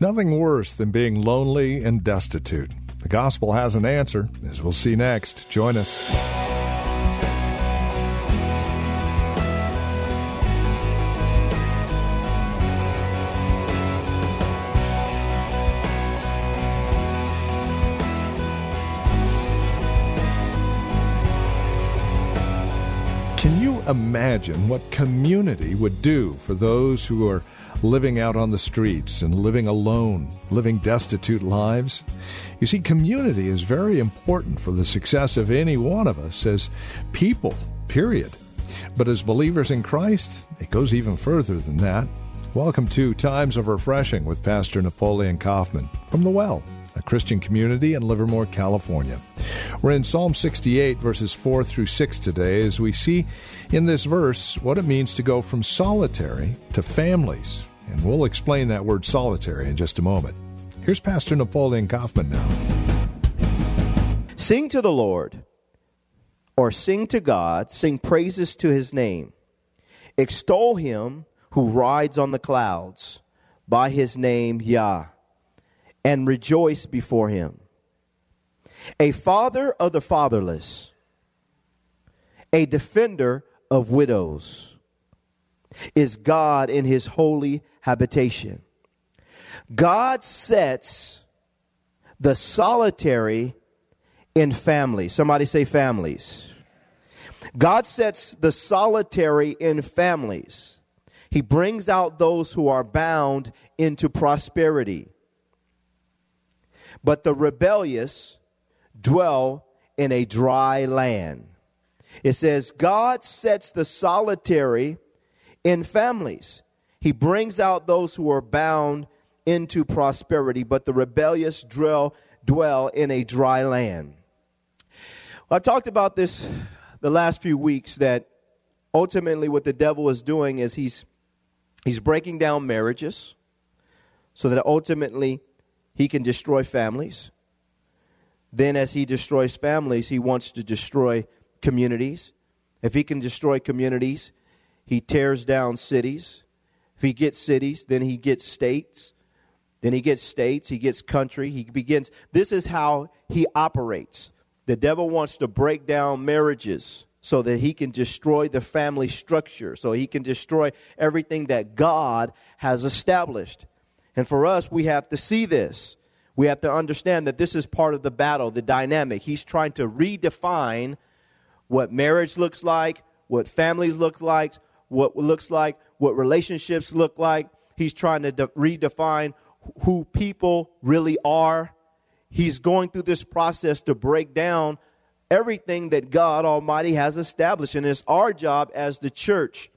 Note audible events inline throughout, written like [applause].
Nothing worse than being lonely and destitute. The gospel has an answer, as we'll see next. Join us. Can you imagine what community would do for those who are living out on the streets and living alone, living destitute lives? You see, community is very important for the success of any one of us as people, period. But as believers in Christ, it goes even further than that. Welcome to Times of Refreshing with Pastor Napoleon Kaufman from The Well a Christian community in Livermore, California. We're in Psalm 68, verses 4 through 6 today, as we see in this verse what it means to go from solitary to families. And we'll explain that word solitary in just a moment. Here's Pastor Napoleon Kaufman now. Sing to the Lord, or sing to God, sing praises to his name. Extol him who rides on the clouds by his name, Yah and rejoice before him. A father of the fatherless, a defender of widows, is God in his holy habitation. God sets the solitary in families. Somebody say families. God sets the solitary in families. He brings out those who are bound into prosperity but the rebellious dwell in a dry land. It says, God sets the solitary in families. He brings out those who are bound into prosperity, but the rebellious dwell, dwell in a dry land. I've talked about this the last few weeks that ultimately what the devil is doing is he's he's breaking down marriages so that ultimately he can destroy families. Then, as he destroys families, he wants to destroy communities. If he can destroy communities, he tears down cities. If he gets cities, then he gets states. Then he gets states, he gets country. He begins. This is how he operates. The devil wants to break down marriages so that he can destroy the family structure, so he can destroy everything that God has established. And for us, we have to see this. We have to understand that this is part of the battle, the dynamic. He's trying to redefine what marriage looks like, what families look like, what looks like, what relationships look like. He's trying to de- redefine who people really are. He's going through this process to break down everything that God Almighty has established. And it's our job as the church.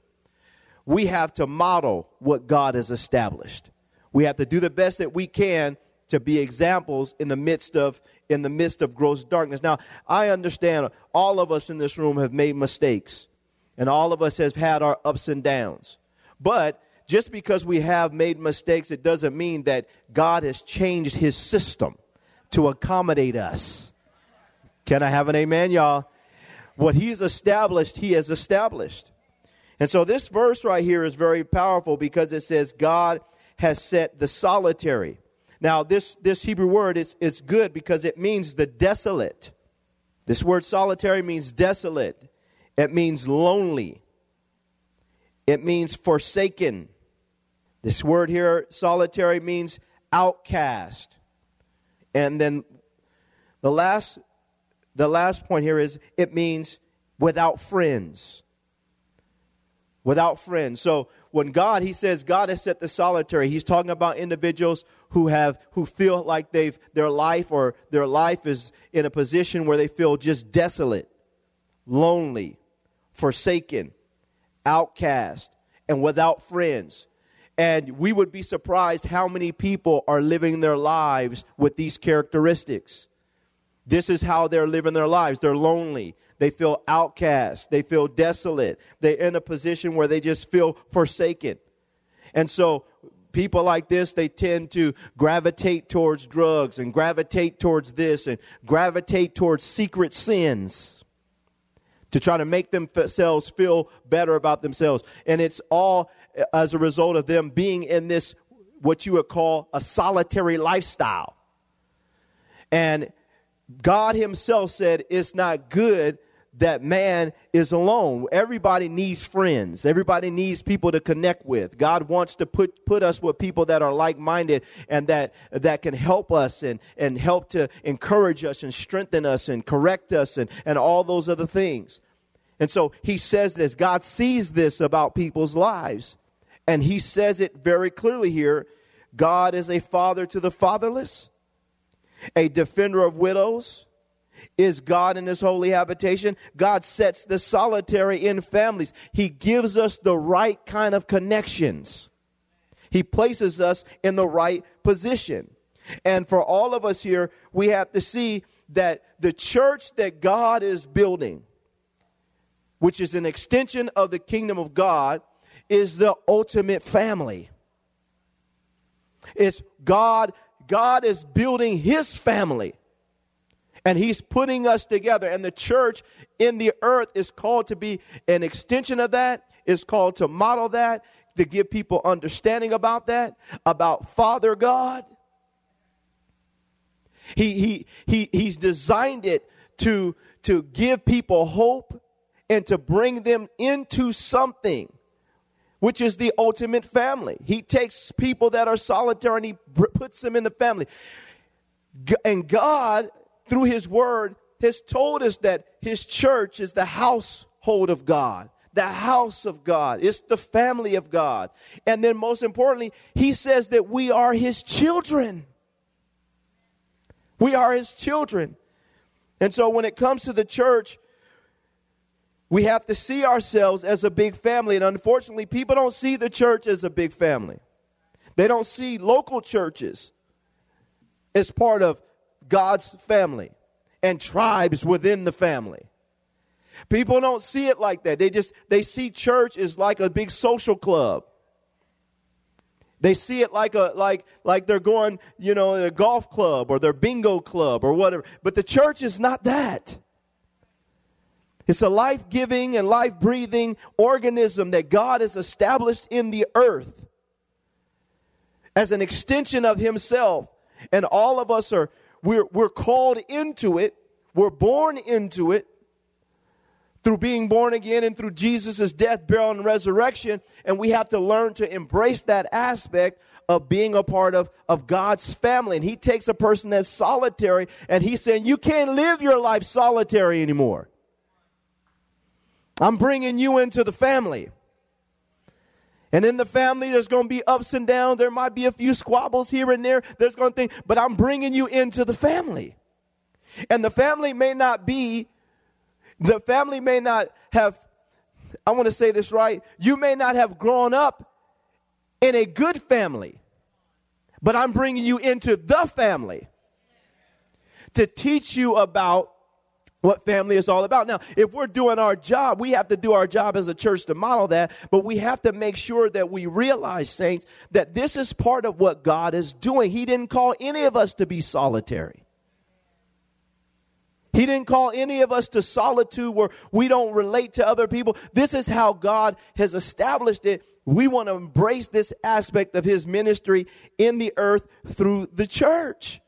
We have to model what God has established. We have to do the best that we can to be examples in the midst of in the midst of gross darkness. Now, I understand all of us in this room have made mistakes and all of us have had our ups and downs. But just because we have made mistakes it doesn't mean that God has changed his system to accommodate us. Can I have an amen, y'all? What he's established, he has established. And so this verse right here is very powerful because it says God has set the solitary. Now, this, this Hebrew word is it's good because it means the desolate. This word solitary means desolate. It means lonely. It means forsaken. This word here, solitary, means outcast. And then the last, the last point here is it means without friends. Without friends. So when God, he says God has set the solitary, he's talking about individuals who have who feel like they've their life or their life is in a position where they feel just desolate, lonely, forsaken, outcast, and without friends. And we would be surprised how many people are living their lives with these characteristics. This is how they're living their lives. They're lonely. They feel outcast. They feel desolate. They're in a position where they just feel forsaken. And so people like this, they tend to gravitate towards drugs and gravitate towards this and gravitate towards secret sins to try to make themselves feel better about themselves. And it's all as a result of them being in this, what you would call a solitary lifestyle. And God Himself said it's not good that man is alone. Everybody needs friends. Everybody needs people to connect with. God wants to put, put us with people that are like-minded and that, that can help us and, and help to encourage us and strengthen us and correct us and, and all those other things. And so he says this. God sees this about people's lives. And he says it very clearly here. God is a father to the fatherless, a defender of widows, is God in his holy habitation. God sets the solitary in families. He gives us the right kind of connections. He places us in the right position. And for all of us here, we have to see that the church that God is building, which is an extension of the kingdom of God, is the ultimate family. It's God, God is building his family. And he's putting us together. And the church in the earth is called to be an extension of that, is called to model that, to give people understanding about that, about Father God. He, he, he, he's designed it to, to give people hope and to bring them into something which is the ultimate family. He takes people that are solitary and he puts them in the family. And God through His Word, has told us that His church is the household of God, the house of God, it's the family of God. And then, most importantly, He says that we are His children. We are His children. And so, when it comes to the church, we have to see ourselves as a big family. And unfortunately, people don't see the church as a big family. They don't see local churches as part of God's family and tribes within the family. People don't see it like that. They just they see church as like a big social club. They see it like a like like they're going, you know, a golf club or their bingo club or whatever. But the church is not that. It's a life-giving and life-breathing organism that God has established in the earth as an extension of himself. And all of us are we're, we're called into it, we're born into it through being born again and through Jesus' death, burial, and resurrection. And we have to learn to embrace that aspect of being a part of, of God's family. And He takes a person that's solitary and He's saying, You can't live your life solitary anymore. I'm bringing you into the family. And in the family, there's going to be ups and downs. There might be a few squabbles here and there. There's going to think, but I'm bringing you into the family. And the family may not be, the family may not have, I want to say this right. You may not have grown up in a good family, but I'm bringing you into the family to teach you about what family is all about. Now, if we're doing our job, we have to do our job as a church to model that, but we have to make sure that we realize, saints, that this is part of what God is doing. He didn't call any of us to be solitary. He didn't call any of us to solitude where we don't relate to other people. This is how God has established it. We want to embrace this aspect of His ministry in the earth through the church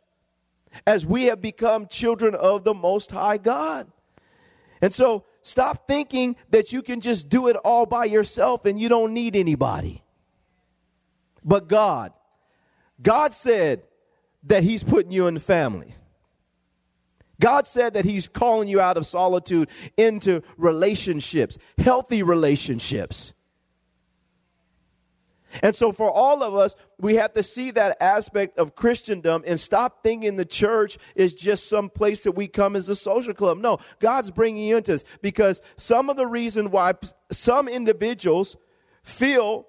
as we have become children of the Most High God. And so stop thinking that you can just do it all by yourself and you don't need anybody. But God, God said that He's putting you in the family. God said that He's calling you out of solitude into relationships, healthy relationships. And so, for all of us, we have to see that aspect of Christendom and stop thinking the church is just some place that we come as a social club. No, God's bringing you into this because some of the reason why some individuals feel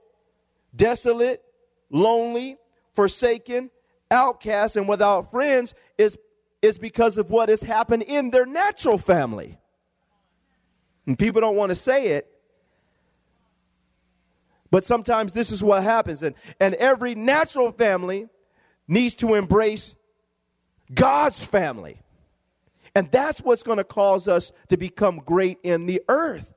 desolate, lonely, forsaken, outcast, and without friends is, is because of what has happened in their natural family. And people don't want to say it, but sometimes this is what happens. And, and every natural family needs to embrace God's family. And that's what's going to cause us to become great in the earth.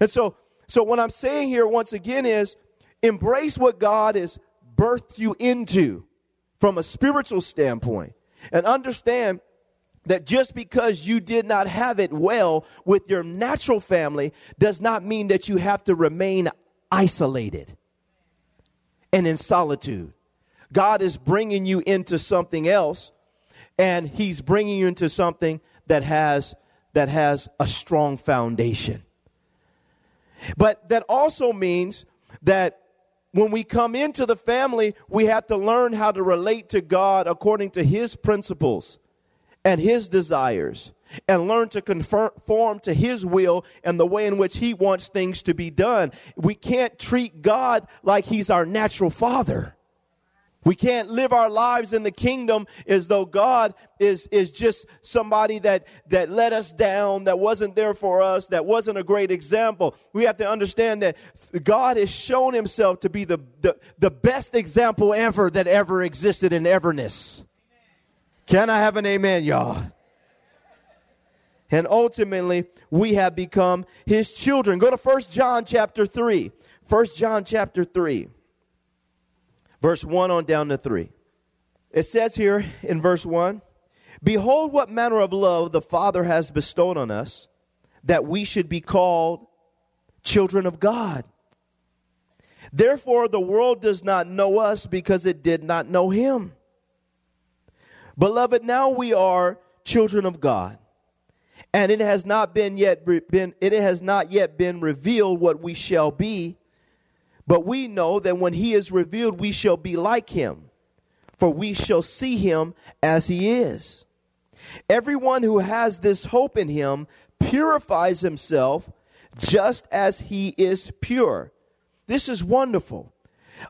And so, so what I'm saying here once again is embrace what God has birthed you into from a spiritual standpoint and understand that just because you did not have it well with your natural family does not mean that you have to remain isolated and in solitude. God is bringing you into something else and he's bringing you into something that has that has a strong foundation. But that also means that when we come into the family, we have to learn how to relate to God according to his principles and his desires and learn to conform to his will and the way in which he wants things to be done. We can't treat God like he's our natural father. We can't live our lives in the kingdom as though God is, is just somebody that, that let us down, that wasn't there for us, that wasn't a great example. We have to understand that God has shown himself to be the, the, the best example ever that ever existed in everness. Can I have an amen, y'all? And ultimately, we have become his children. Go to First John chapter 3. First John chapter 3 verse 1 on down to 3. It says here in verse 1 Behold, what manner of love the Father has bestowed on us, that we should be called children of God. Therefore, the world does not know us because it did not know him. Beloved, now we are children of God. And it has not been yet been it has not yet been revealed what we shall be, but we know that when he is revealed, we shall be like him, for we shall see him as he is. Everyone who has this hope in him purifies himself just as he is pure. This is wonderful.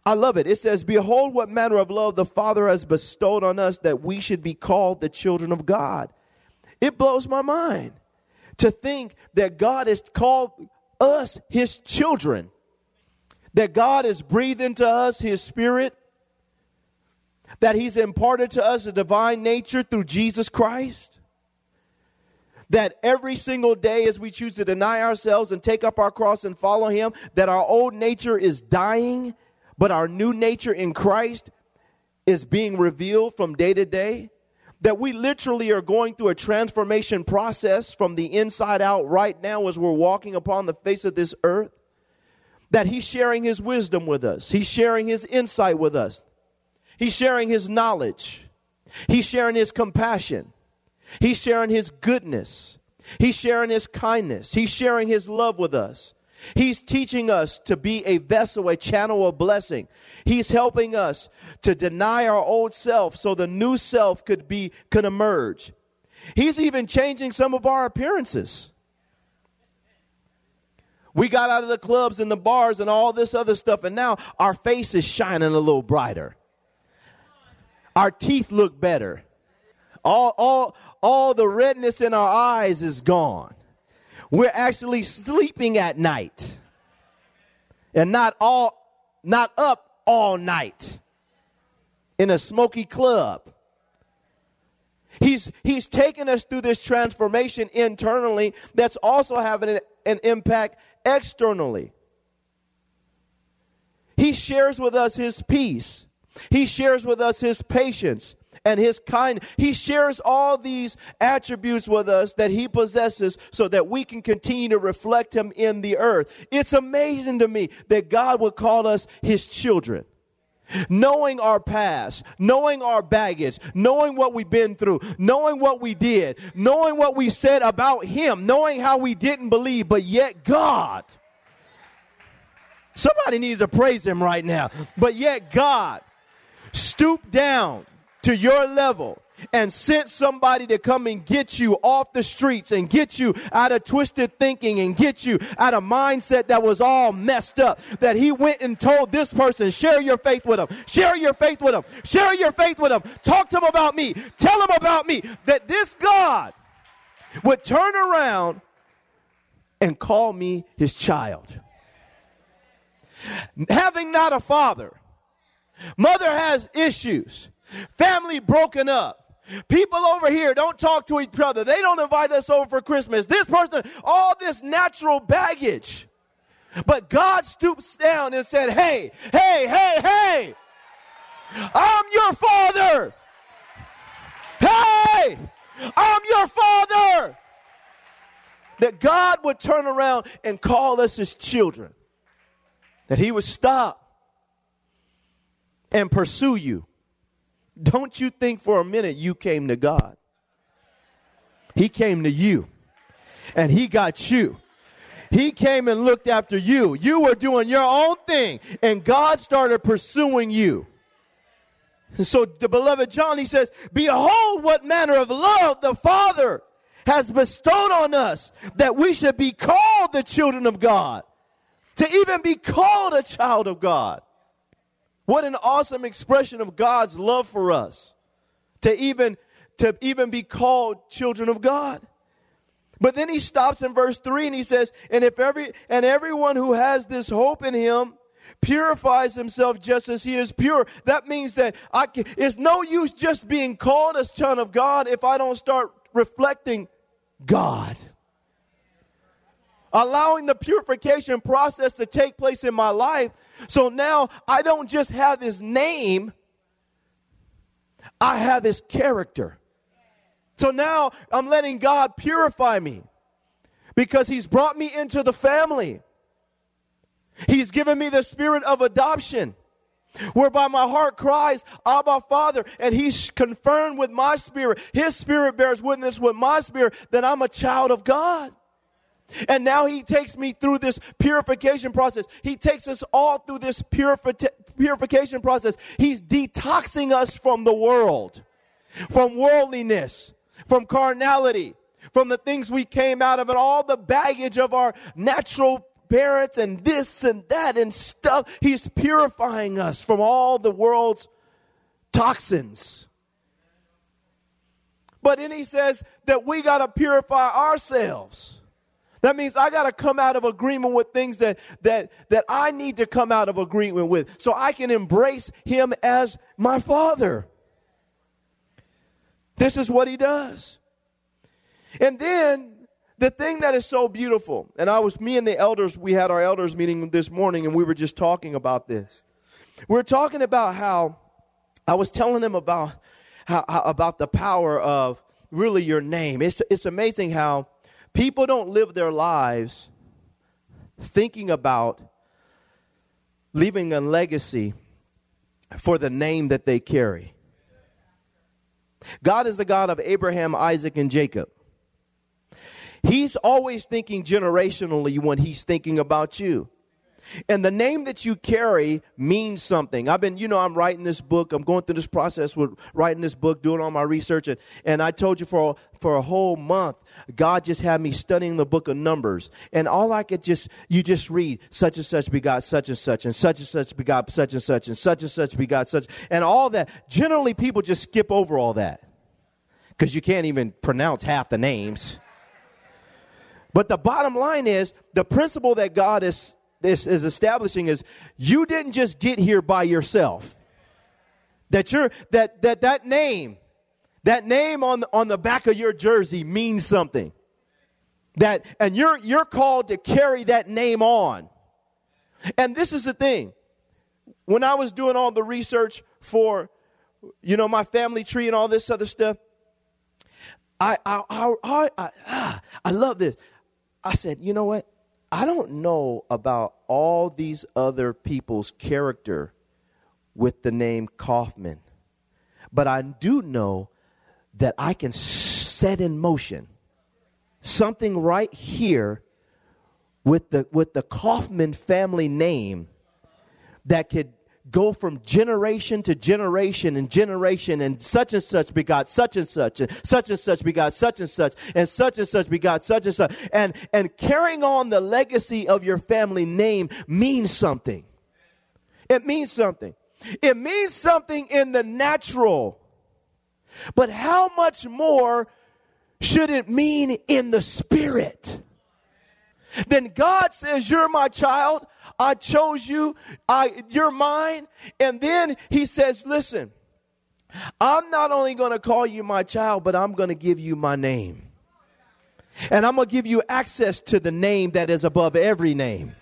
I love it. It says, Behold, what manner of love the Father has bestowed on us that we should be called the children of God. It blows my mind to think that God has called us his children that God has breathed into us His Spirit, that He's imparted to us a divine nature through Jesus Christ. That every single day, as we choose to deny ourselves and take up our cross and follow Him, that our old nature is dying, but our new nature in Christ is being revealed from day to day. That we literally are going through a transformation process from the inside out right now as we're walking upon the face of this earth that He's sharing His wisdom with us, He's sharing His insight with us, He's sharing His knowledge, He's sharing His compassion, He's sharing His goodness, He's sharing His kindness, He's sharing His love with us. He's teaching us to be a vessel, a channel of blessing. He's helping us to deny our old self so the new self could be could emerge. He's even changing some of our appearances. We got out of the clubs and the bars and all this other stuff, and now our face is shining a little brighter. Our teeth look better. All, all, all the redness in our eyes is gone. We're actually sleeping at night and not all not up all night in a smoky club. He's, he's taken us through this transformation internally that's also having an, an impact externally. He shares with us his peace. He shares with us his patience and his kind. He shares all these attributes with us that he possesses so that we can continue to reflect him in the earth. It's amazing to me that God would call us his children. Knowing our past, knowing our baggage, knowing what we've been through, knowing what we did, knowing what we said about Him, knowing how we didn't believe, but yet God. Somebody needs to praise Him right now. But yet God stooped down to your level and sent somebody to come and get you off the streets and get you out of twisted thinking and get you out of mindset that was all messed up. That he went and told this person, share your faith with them, share your faith with them, share your faith with them, talk to them about me, tell them about me. That this God would turn around and call me his child. Having not a father, mother has issues, family broken up. People over here don't talk to each other. They don't invite us over for Christmas. This person, all this natural baggage. But God stoops down and said, Hey, hey, hey, hey, I'm your father. Hey, I'm your father. That God would turn around and call us his children. That he would stop and pursue you don't you think for a minute you came to God. He came to you, and He got you. He came and looked after you. You were doing your own thing, and God started pursuing you. So, the beloved John, he says, Behold, what manner of love the Father has bestowed on us that we should be called the children of God. To even be called a child of God. What an awesome expression of God's love for us to even to even be called children of God. But then he stops in verse 3 and he says, "And if every and everyone who has this hope in him purifies himself just as he is pure." That means that I can, it's no use just being called a son of God if I don't start reflecting God allowing the purification process to take place in my life. So now I don't just have his name, I have his character. So now I'm letting God purify me because he's brought me into the family. He's given me the spirit of adoption whereby my heart cries, Abba, Father, and He's confirmed with my spirit. His spirit bears witness with my spirit that I'm a child of God. And now he takes me through this purification process. He takes us all through this purifi- purification process. He's detoxing us from the world, from worldliness, from carnality, from the things we came out of, and all the baggage of our natural parents and this and that and stuff. He's purifying us from all the world's toxins. But then he says that we got to purify ourselves. That means I got to come out of agreement with things that, that, that I need to come out of agreement with so I can embrace him as my father. This is what he does. And then the thing that is so beautiful, and I was, me and the elders, we had our elders meeting this morning and we were just talking about this. We are talking about how, I was telling them about, how about the power of really your name. It's, it's amazing how People don't live their lives thinking about leaving a legacy for the name that they carry. God is the God of Abraham, Isaac, and Jacob. He's always thinking generationally when he's thinking about you. And the name that you carry means something. I've been, you know, I'm writing this book. I'm going through this process with writing this book, doing all my research. And, and I told you for, for a whole month, God just had me studying the book of Numbers. And all I could just, you just read, such and such begot such and such, and such and such begot such and such, and such and such begot such, and all that. Generally, people just skip over all that because you can't even pronounce half the names. But the bottom line is the principle that God is this is establishing is you didn't just get here by yourself. That you're that that that name, that name on on the back of your jersey means something. That and you're you're called to carry that name on. And this is the thing. When I was doing all the research for you know my family tree and all this other stuff, I I I I, I, ah, I love this. I said, you know what? I don't know about all these other people's character with the name Kaufman, but I do know that I can set in motion something right here with the with the Kaufman family name that could go from generation to generation and generation, and such and such begot such and such, and such and such begot such and such, and such and such begot such and such. And, and carrying on the legacy of your family name means something. It means something. It means something in the natural. But how much more should it mean in the spirit? Then God says, You're my child. I chose you. I, you're mine. And then he says, Listen, I'm not only going to call you my child, but I'm going to give you my name. And I'm going to give you access to the name that is above every name.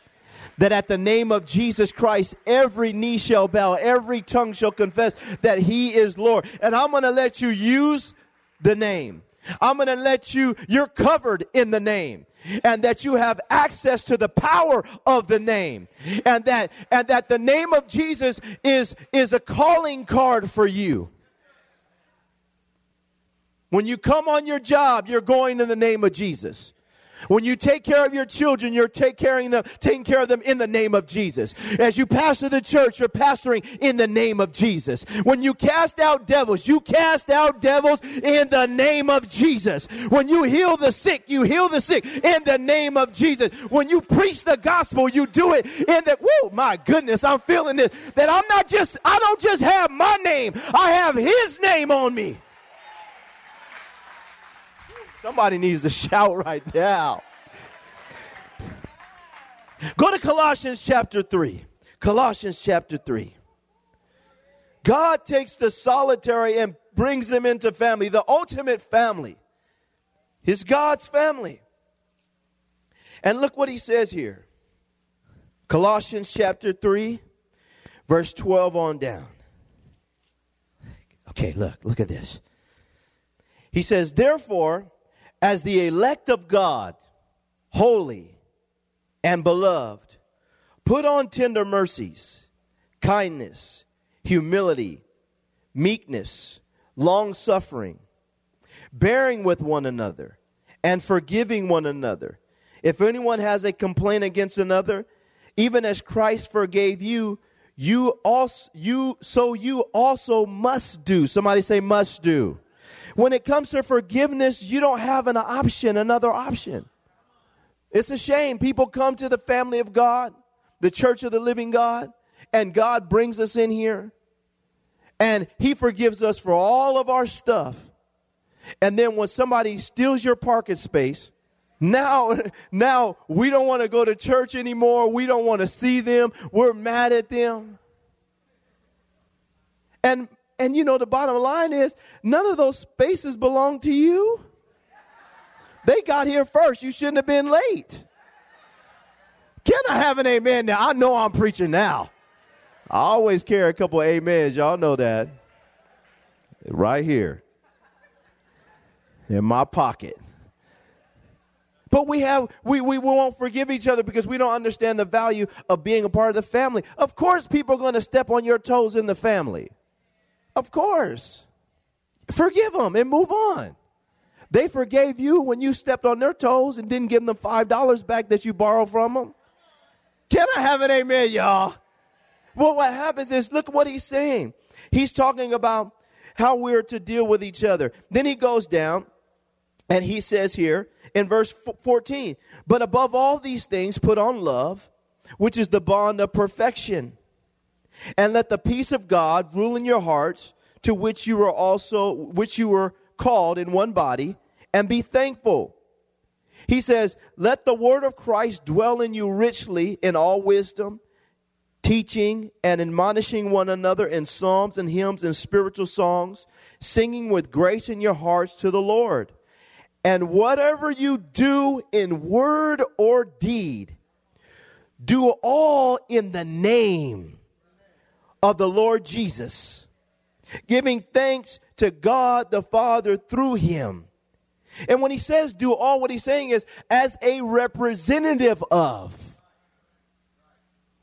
That at the name of Jesus Christ, every knee shall bow, every tongue shall confess that he is Lord. And I'm going to let you use the name. I'm going to let you, you're covered in the name and that you have access to the power of the name. And that and that the name of Jesus is is a calling card for you. When you come on your job you're going in the name of Jesus when you take care of your children, you're take caring them, taking care of them in the name of Jesus. As you pastor the church, you're pastoring in the name of Jesus. When you cast out devils, you cast out devils in the name of Jesus. When you heal the sick, you heal the sick in the name of Jesus. When you preach the gospel, you do it in the, whoa, my goodness, I'm feeling this. That I'm not just, I don't just have my name, I have his name on me. Somebody needs to [laughs] shout right now. Go to Colossians chapter 3. Colossians chapter 3. God takes the solitary and brings them into family, the ultimate family. His God's family. And look what he says here. Colossians chapter 3, verse 12 on down. Okay, look, look at this. He says, Therefore, as the elect of God, holy and beloved, put on tender mercies, kindness, humility, meekness, long suffering, bearing with one another, and forgiving one another. If anyone has a complaint against another, even as Christ forgave you, you also you so you also must do. Somebody say must do. When it comes to forgiveness, you don't have an option, another option. It's a shame. People come to the family of God, the church of the living God, and God brings us in here and He forgives us for all of our stuff. And then when somebody steals your parking space, now, [laughs] now we don't want to go to church anymore. We don't want to see them. We're mad at them. And and you know, the bottom line is none of those spaces belong to you. They got here first. You shouldn't have been late. Can I have an amen now? I know I'm preaching now. I always carry a couple amens. Y'all know that. Right here in my pocket. But we have we, we won't forgive each other because we don't understand the value of being a part of the family. Of course, people are going to step on your toes in the family. Of course. Forgive them and move on. They forgave you when you stepped on their toes and didn't give them $5 back that you borrowed from them. Can I have an amen, y'all? Well, what happens is look what he's saying. He's talking about how we're to deal with each other. Then he goes down and he says here in verse 14, but above all these things, put on love, which is the bond of perfection. And let the peace of God rule in your hearts, to which you were also which you were called in one body, and be thankful. He says, Let the word of Christ dwell in you richly in all wisdom, teaching and admonishing one another in psalms and hymns and spiritual songs, singing with grace in your hearts to the Lord. And whatever you do in word or deed, do all in the name of the Lord Jesus, giving thanks to God the Father through him. And when he says do all, what he's saying is as a representative of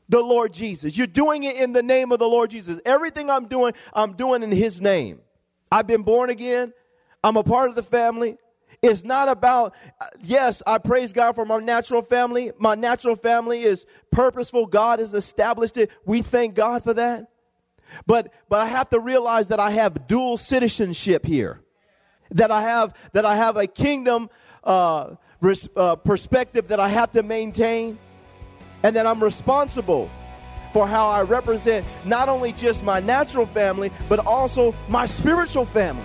the Lord Jesus. You're doing it in the name of the Lord Jesus. Everything I'm doing, I'm doing in his name. I've been born again. I'm a part of the family. It's not about, yes, I praise God for my natural family. My natural family is purposeful. God has established it. We thank God for that. But but I have to realize that I have dual citizenship here. That I have that I have a kingdom uh, res, uh, perspective that I have to maintain, and that I'm responsible for how I represent not only just my natural family, but also my spiritual family.